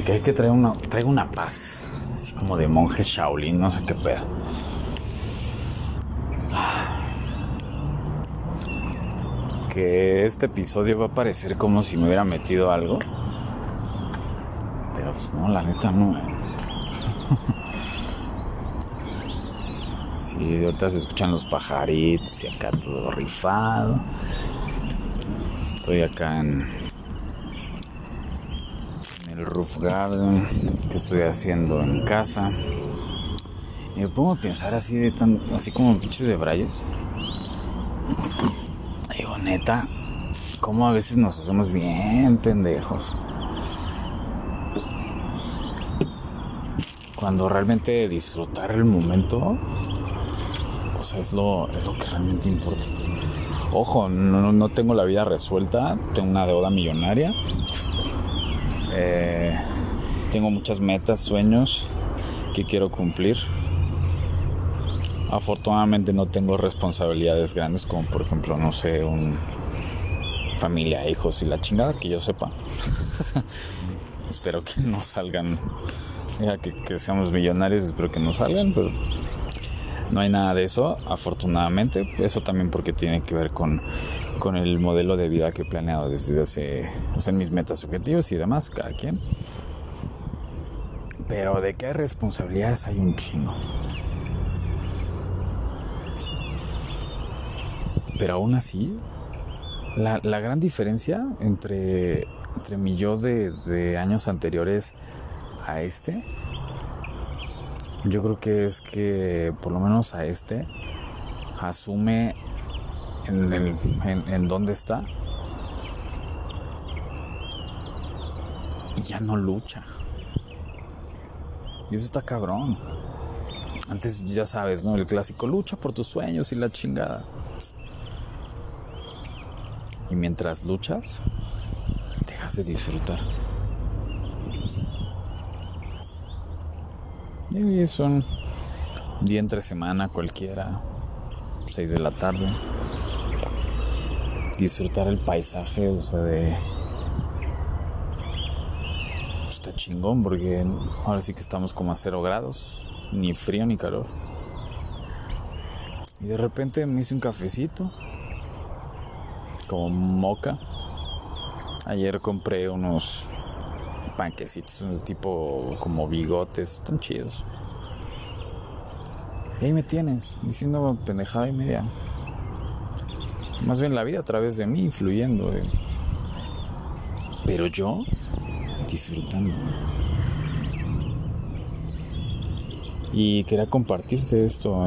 Me cae que traigo una, traigo una paz. Así como de monje Shaolin, no sé qué pedo. Que este episodio va a parecer como si me hubiera metido algo. Pero pues no, la neta no. eh. Sí, ahorita se escuchan los pajaritos y acá todo rifado. Estoy acá en el roof garden que estoy haciendo en casa. Y me pongo a pensar así de tan, así como pinches de brayes. Digo, neta, como a veces nos hacemos bien pendejos. Cuando realmente disfrutar el momento, o sea, es lo, es lo que realmente importa. Ojo, no, no tengo la vida resuelta, tengo una deuda millonaria, eh, tengo muchas metas, sueños que quiero cumplir. Afortunadamente no tengo responsabilidades grandes como por ejemplo, no sé, un familia, hijos y la chingada que yo sepa. espero que no salgan, ya que, que seamos millonarios, espero que no salgan, pero no hay nada de eso, afortunadamente. Eso también porque tiene que ver con, con el modelo de vida que he planeado desde hace, o sea, mis metas, objetivos y demás, cada quien. Pero de qué responsabilidades hay un chingo. Pero aún así, la, la gran diferencia entre, entre mi yo de, de años anteriores a este yo creo que es que por lo menos a este asume en, el, en, en dónde está y ya no lucha. Y eso está cabrón. Antes ya sabes, ¿no? El clásico lucha por tus sueños y la chingada. Y mientras luchas, dejas de disfrutar. Y es un día entre semana cualquiera, 6 de la tarde. Disfrutar el paisaje, o sea, de. Está chingón porque ahora sí que estamos como a cero grados, ni frío ni calor. Y de repente me hice un cafecito, como moca. Ayer compré unos panquecitos, un tipo como bigotes, están chidos. Y ahí me tienes, diciendo pendejada y media. Más bien la vida a través de mí, fluyendo. eh. Pero yo, disfrutando. Y quería compartirte esto,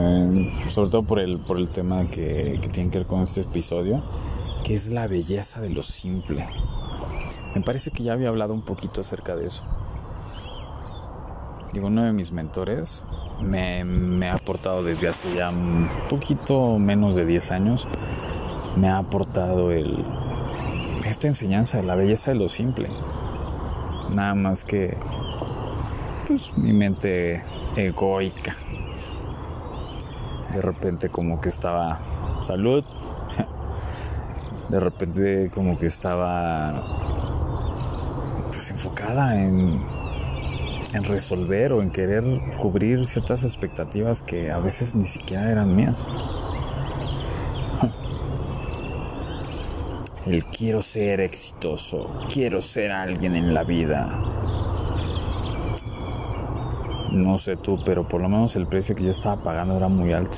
sobre todo por el, por el tema que, que tiene que ver con este episodio, que es la belleza de lo simple. Me parece que ya había hablado un poquito acerca de eso. Digo, uno de mis mentores me, me, ha aportado desde hace ya un poquito menos de 10 años, me ha aportado el, esta enseñanza de la belleza de lo simple. Nada más que, pues, mi mente egoica. De repente como que estaba, salud, de repente como que estaba pues enfocada en, en resolver o en querer cubrir ciertas expectativas que a veces ni siquiera eran mías. El quiero ser exitoso, quiero ser alguien en la vida. No sé tú, pero por lo menos el precio que yo estaba pagando era muy alto.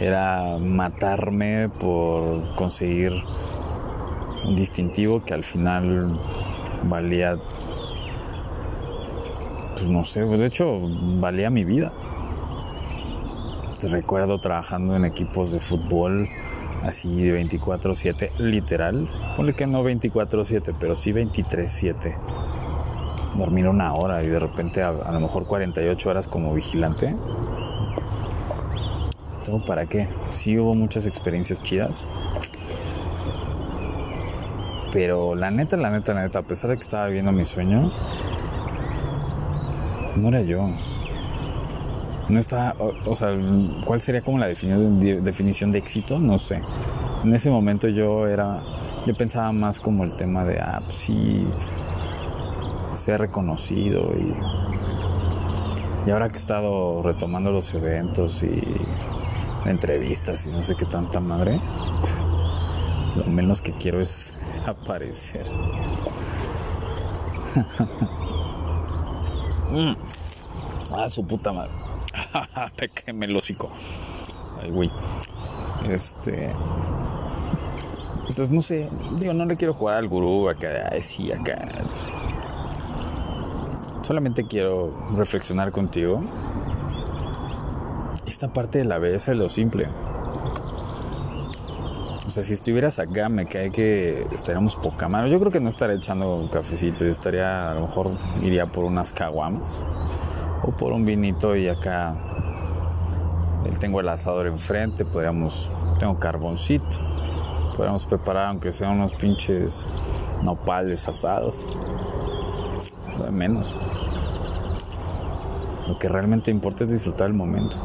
Era matarme por conseguir un distintivo que al final valía, pues no sé, de hecho valía mi vida. Recuerdo trabajando en equipos de fútbol así de 24/7, literal, ponle que no 24/7, pero sí 23/7. Dormir una hora y de repente a, a lo mejor 48 horas como vigilante. ¿Todo para qué? Sí hubo muchas experiencias chidas, pero la neta, la neta, la neta, a pesar de que estaba viendo mi sueño, no era yo. No estaba, o, sea, ¿cuál sería como la definición de, definición de éxito? No sé. En ese momento yo era, yo pensaba más como el tema de, ah, pues sí, sea reconocido y, y ahora que he estado retomando los eventos y entrevistas y no sé qué tanta madre, lo menos que quiero es aparecer. mm. Ah, su puta madre. me el hocico. Ay, güey. Este. Entonces, no sé. Digo, no le quiero jugar al gurú acá. Sí, acá. Solamente quiero reflexionar contigo. Esta parte de la belleza de lo simple. O sea, si estuvieras acá, me cae que estaríamos poca mano. Yo creo que no estaría echando un cafecito. Yo estaría, a lo mejor, iría por unas caguamas o por un vinito y acá tengo el asador enfrente, podríamos, tengo carboncito, podríamos preparar aunque sean unos pinches nopales asados, de menos. Lo que realmente importa es disfrutar el momento.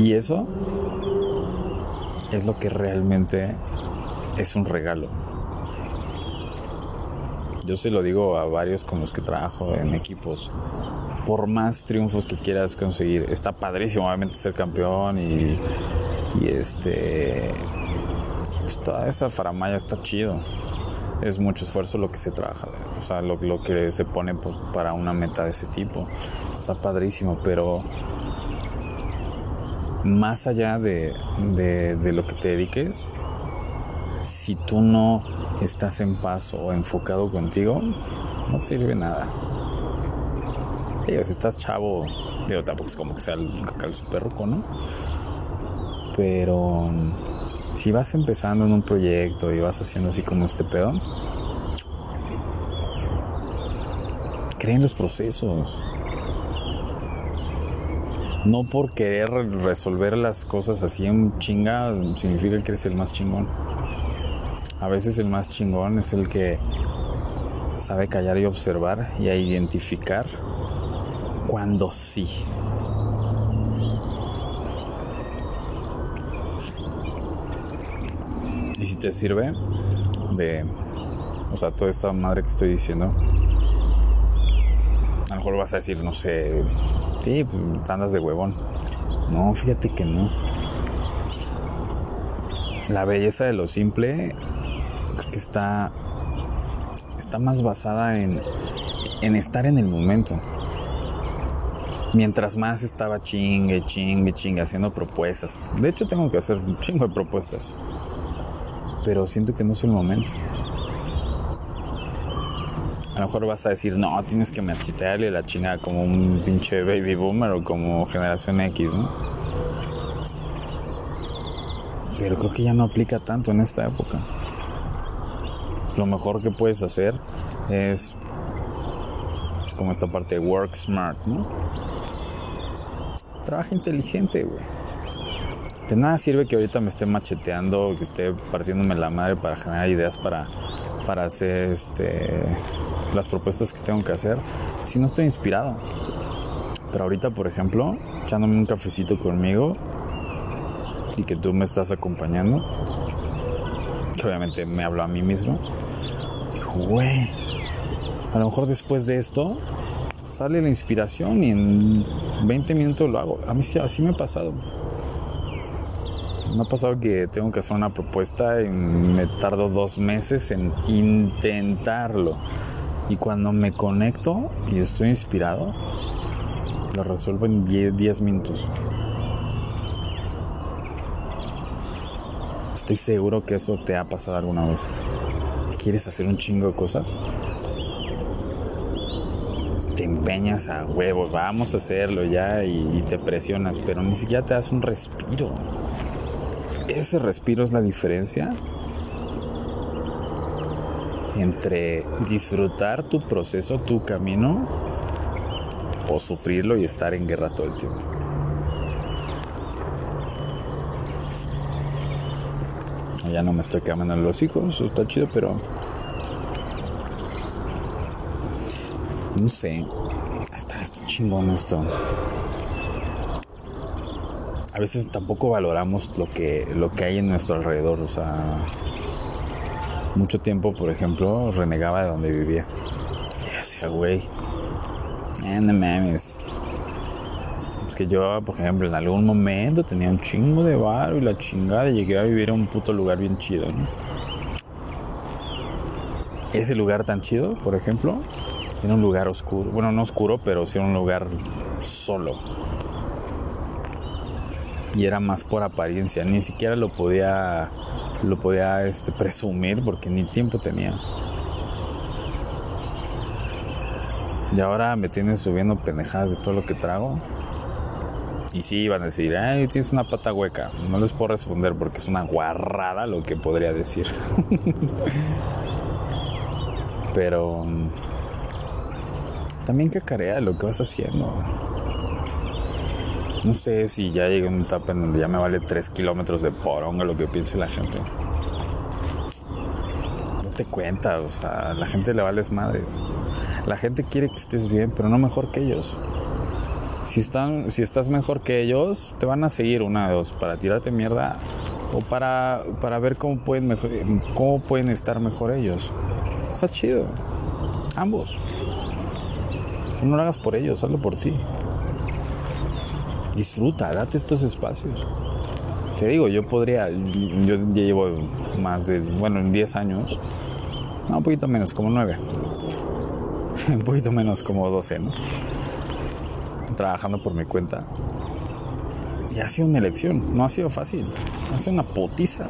Y eso es lo que realmente es un regalo. Yo se lo digo a varios con los que trabajo en equipos por más triunfos que quieras conseguir, está padrísimo obviamente ser campeón y, y este, pues toda esa faramaya está chido. Es mucho esfuerzo lo que se trabaja, o sea, lo, que se pone pues, para una meta de ese tipo. Está padrísimo, pero más allá de lo que te dediques, si tú no estás en paz o enfocado contigo, no sirve nada. Digo, si estás chavo, digo, tampoco es como que sea el, el super ¿no? Pero si vas empezando en un proyecto y vas haciendo así como este pedo, creen los procesos. No por querer resolver las cosas así en chinga significa que eres el más chingón. A veces el más chingón es el que sabe callar y observar y a identificar cuando sí. Y si te sirve de, o sea, toda esta madre que estoy diciendo, a lo mejor vas a decir, no sé, sí, pues andas de huevón. No, fíjate que no. La belleza de lo simple está, está más basada en, en estar en el momento mientras más estaba chingue, chingue, chingue, haciendo propuestas. De hecho, tengo que hacer un chingo de propuestas. Pero siento que no es el momento. A lo mejor vas a decir, no, tienes que machetearle la chingada como un pinche baby boomer o como generación X, ¿no? Pero creo que ya no aplica tanto en esta época. Lo mejor que puedes hacer es como esta parte de work smart, ¿no? Trabaja inteligente, güey. De nada sirve que ahorita me esté macheteando, que esté partiéndome la madre para generar ideas para, para hacer este, las propuestas que tengo que hacer si no estoy inspirado. Pero ahorita, por ejemplo, echándome un cafecito conmigo y que tú me estás acompañando, obviamente me hablo a mí mismo, dijo, güey, a lo mejor después de esto sale la inspiración y en 20 minutos lo hago. A mí sí, así me ha pasado. Me ha pasado que tengo que hacer una propuesta y me tardo dos meses en intentarlo. Y cuando me conecto y estoy inspirado, lo resuelvo en 10, minutos. Estoy seguro que eso te ha pasado alguna vez. ¿Quieres hacer un chingo de cosas? te empeñas a huevos, vamos a hacerlo ya y, te presionas, pero ni siquiera te das un respiro. Ese respiro es la diferencia entre disfrutar tu proceso, tu camino, o sufrirlo y estar en guerra todo el tiempo. Ya no me estoy quemando los hijos, eso está chido, pero No sé. Está, está chingón esto. A veces tampoco valoramos lo que, lo que hay en nuestro alrededor. O sea, mucho tiempo, por ejemplo, renegaba de donde vivía. decía, güey, eh, no mames. Que yo, por ejemplo, en algún momento tenía un chingo de barro y la chingada y llegué a vivir en un puto lugar bien chido. Ese lugar tan chido, por ejemplo, era un lugar oscuro. Bueno, no oscuro, pero sí un lugar solo. Y era más por apariencia, ni siquiera lo podía lo podía este, presumir porque ni tiempo tenía. Y ahora me tienes subiendo pendejadas de todo lo que trago. Y sí, iban a decir, ay, tienes una pata hueca. No les puedo responder porque es una guarrada lo que podría decir. Pero mm, también cacarea lo que vas haciendo. No sé si ya llegué a una etapa en donde ya me vale 3 kilómetros de poronga lo que piense la gente. No te cuenta, o sea, la gente le vales madres. La gente quiere que estés bien, pero no mejor que ellos. Si, están, si estás mejor que ellos, te van a seguir una de dos, para tirarte mierda o para, para ver cómo pueden, mejor, cómo pueden estar mejor ellos. Está chido. Ambos. no lo hagas por ellos, hazlo por ti. Disfruta, date estos espacios. Te digo, yo podría, yo ya llevo más de, bueno, en 10 años, no, un poquito menos, como 9. un poquito menos, como 12, ¿no? Trabajando por mi cuenta. Y ha sido una elección, no ha sido fácil, ha sido una potiza.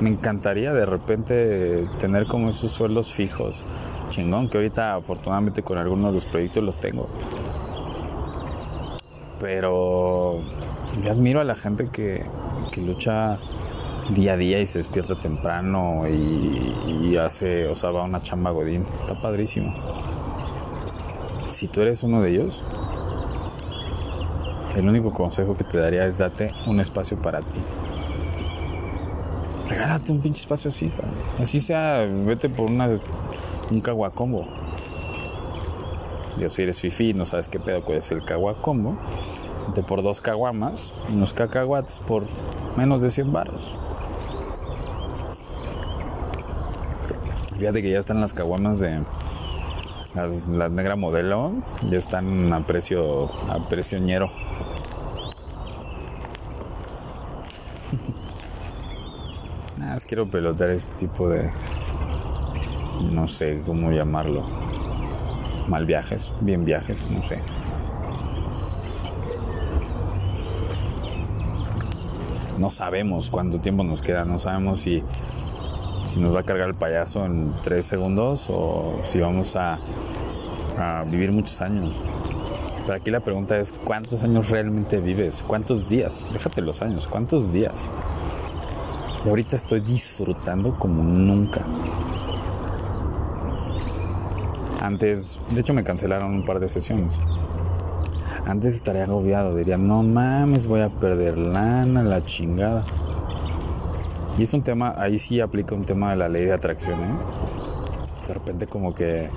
Me encantaría de repente tener como esos sueldos fijos, chingón, que ahorita afortunadamente con algunos de los proyectos los tengo. Pero yo admiro a la gente que, que lucha día a día y se despierta temprano y, hace, o sea, va una chamba godín. Está padrísimo. Si tú eres uno de ellos, el único consejo que te daría es date un espacio para ti. Regálate un pinche espacio así, así sea, vete por una, un caguacombo. Dios, si eres fifi no sabes qué pedo puede ser el caguacombo, vete por dos caguamas, unos cacahuates por menos de 100 baros. Fíjate que ya están las caguamas de las, las negra modelo, ya están a precio a precio ñero. Nada, más quiero pelotear este tipo de. No sé cómo llamarlo. Mal viajes, bien viajes, no sé. No sabemos cuánto tiempo nos queda, no sabemos si, si nos va a cargar el payaso en tres segundos o si vamos a, a vivir muchos años. Pero aquí la pregunta es, ¿cuántos años realmente vives? ¿Cuántos días? Déjate los años, ¿cuántos días? Y ahorita estoy disfrutando como nunca. Antes, de hecho me cancelaron un par de sesiones. Antes estaría agobiado, diría, no mames, voy a perder lana, la chingada. Y es un tema, ahí sí aplica un tema de la ley de atracción, ¿eh? De repente como que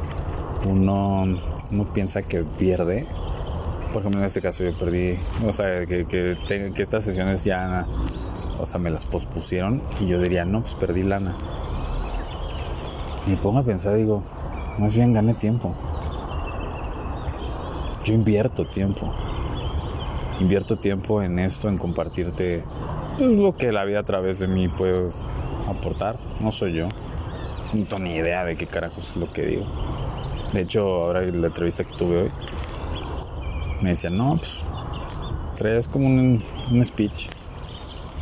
uno, uno piensa que pierde. Por ejemplo, en este caso yo perdí, o sea, que, que, estas sesiones ya o sea, me las pospusieron y yo diría, no, pues perdí lana. Me pongo a pensar, digo, más bien gané tiempo. Yo invierto tiempo. Invierto tiempo en esto, en compartirte pues, lo que la vida a través de mí puede aportar. No soy yo. No tengo ni idea de qué carajos es lo que digo. De hecho, ahora en la entrevista que tuve hoy, me decían, no, pues traes como un, un speech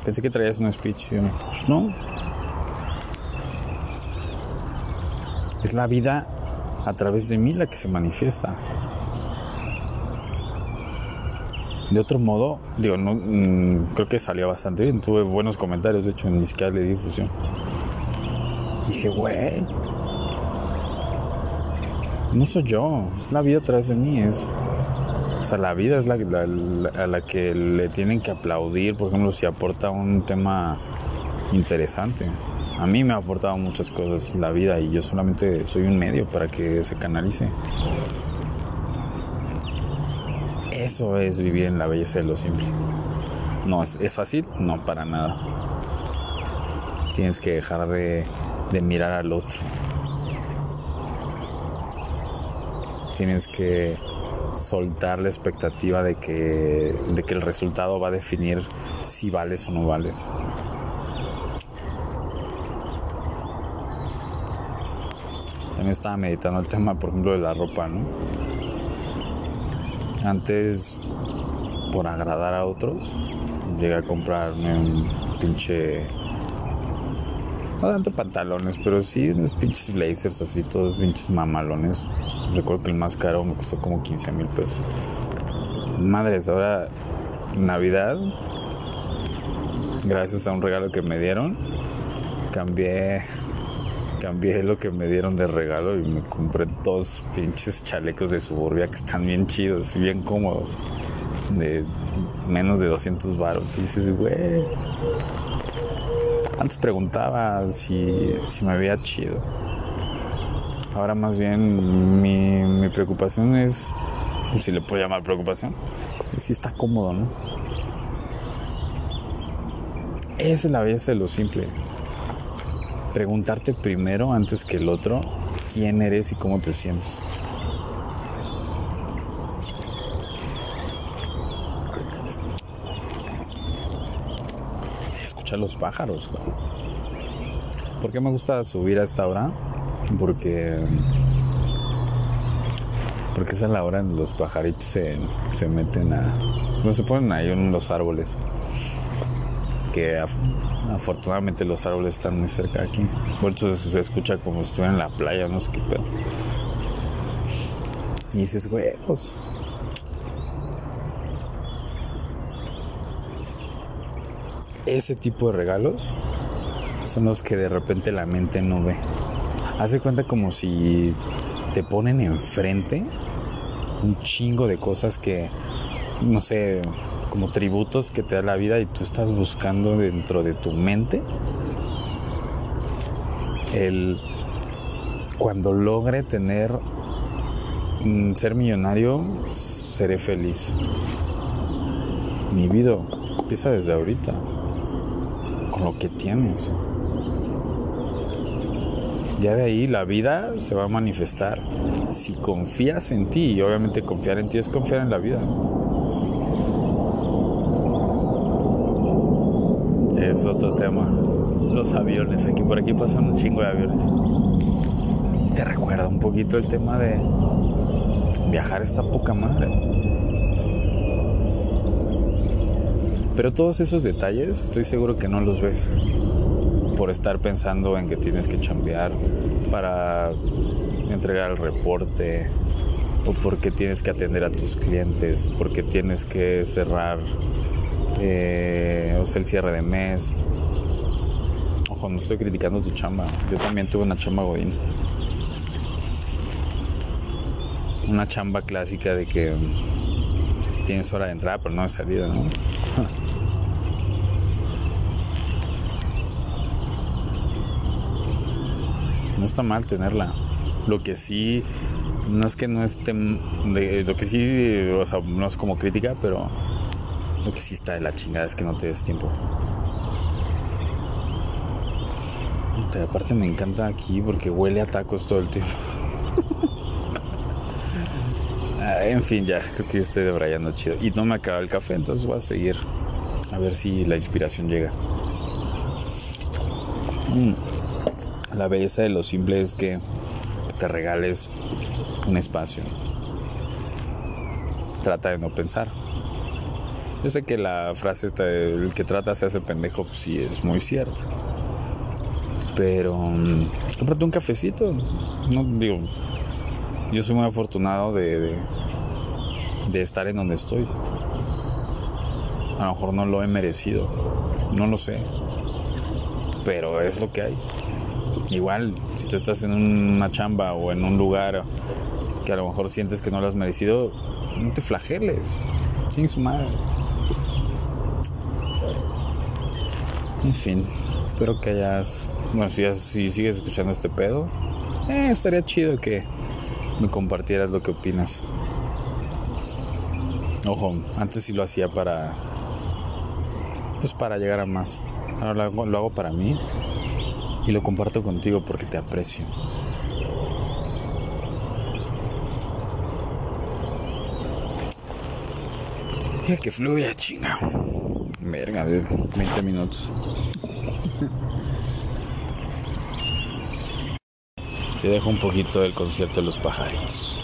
Pensé que traías un speech. yo, pues no. Es la vida a través de mí la que se manifiesta. De otro modo, digo, mm, creo que salió bastante bien. Tuve buenos comentarios, de hecho, ni siquiera le di difusión. dije, güey, no soy yo, es la vida a través de mí, es o sea, la vida es la, a la que le tienen que aplaudir, por ejemplo, si aporta un tema interesante. A mí me ha aportado muchas cosas la vida y yo solamente soy un medio para que se canalice. Eso es vivir en la belleza de lo simple. No, ¿es, ¿es fácil? No, para nada. Tienes que dejar de, de mirar al otro. tienes que soltar la expectativa de que, de que el resultado va a definir si vales o no vales. También estaba meditando el tema, por ejemplo, de la ropa, ¿no? Antes, por agradar a otros, llegué a comprarme un pinche no tanto pantalones, pero sí unos pinches blazers así, todos pinches mamalones. Recuerdo que el más caro me costó como 15 mil pesos. Madres, ahora Navidad, gracias a un regalo que me dieron, cambié cambié lo que me dieron de regalo y me compré dos pinches chalecos de suburbia que están bien chidos, bien cómodos, de menos de 200 baros. Y dices, güey, antes preguntaba si, si me veía chido. Ahora más bien mi, mi preocupación es, si le puedo llamar preocupación, es si está cómodo, ¿no? Esa es la belleza de lo simple. Preguntarte primero, antes que el otro, quién eres y cómo te sientes. los pájaros. ¿Por qué me gusta subir a esta hora? Porque porque es a la hora en los pajaritos se, se meten a no se ponen ahí en los árboles que afortunadamente los árboles están muy cerca de aquí. Por eso se, escucha como si estuviera en la playa no sé qué pedo. Y dices huevos ese tipo de regalos son los que de repente la mente no ve. Hace cuenta como si te ponen enfrente un chingo de cosas que, no sé, como tributos que te da la vida y tú estás buscando dentro de tu mente. El cuando logre tener mm, ser millonario, seré feliz. Mi vida empieza desde ahorita lo que tienes. Ya de ahí la vida se va a manifestar si confías en ti. Y obviamente confiar en ti es confiar en la vida. Es otro tema. Los Aquí por aquí pasan un chingo de aviones. Te recuerda un poquito el tema de viajar esta poca madre. Pero todos esos detalles estoy seguro que no los ves por estar pensando en que tienes que chambear para entregar el reporte o porque tienes que atender a tus clientes, porque tienes que cerrar eh, o sea, el cierre de mes. No estoy criticando tu chamba. Yo también tuve una chamba godín. Una chamba clásica de que tienes hora de entrada, pero no de salida, ¿no? está mal tenerla. Lo que sí, no es que no esté, lo que sí, o sea, no es como crítica, pero lo que sí está de la chingada es que no te des tiempo. Aparte me encanta aquí porque huele a tacos todo el tiempo. Ah, en fin, ya creo que estoy debrayando chido. Y no me acaba el café, entonces voy a seguir a ver si la inspiración llega. Mm. La belleza de lo simple es que te regales un espacio. Trata de no pensar. Yo sé que la frase el que trata se hace pendejo, pues sí es muy cierta. Pero um, cómprate un cafecito. No digo, yo soy muy afortunado de, de, de estar en donde estoy. A lo mejor no lo he merecido, no lo sé, pero es lo que hay. Igual, si tú estás en una chamba o en un lugar que a lo mejor sientes que no lo has merecido, no te flageles. Sin su madre. En fin, Espero que hayas. Bueno, si, si sigues escuchando este pedo, eh, estaría chido que me compartieras lo que opinas. Ojo, antes sí lo hacía para. Pues para llegar a más. Ahora lo hago, para mí y lo comparto contigo porque te aprecio. que fluya, chinga. Verga, de 20 minutos. Te dejo un poquito del concierto de los pajaritos.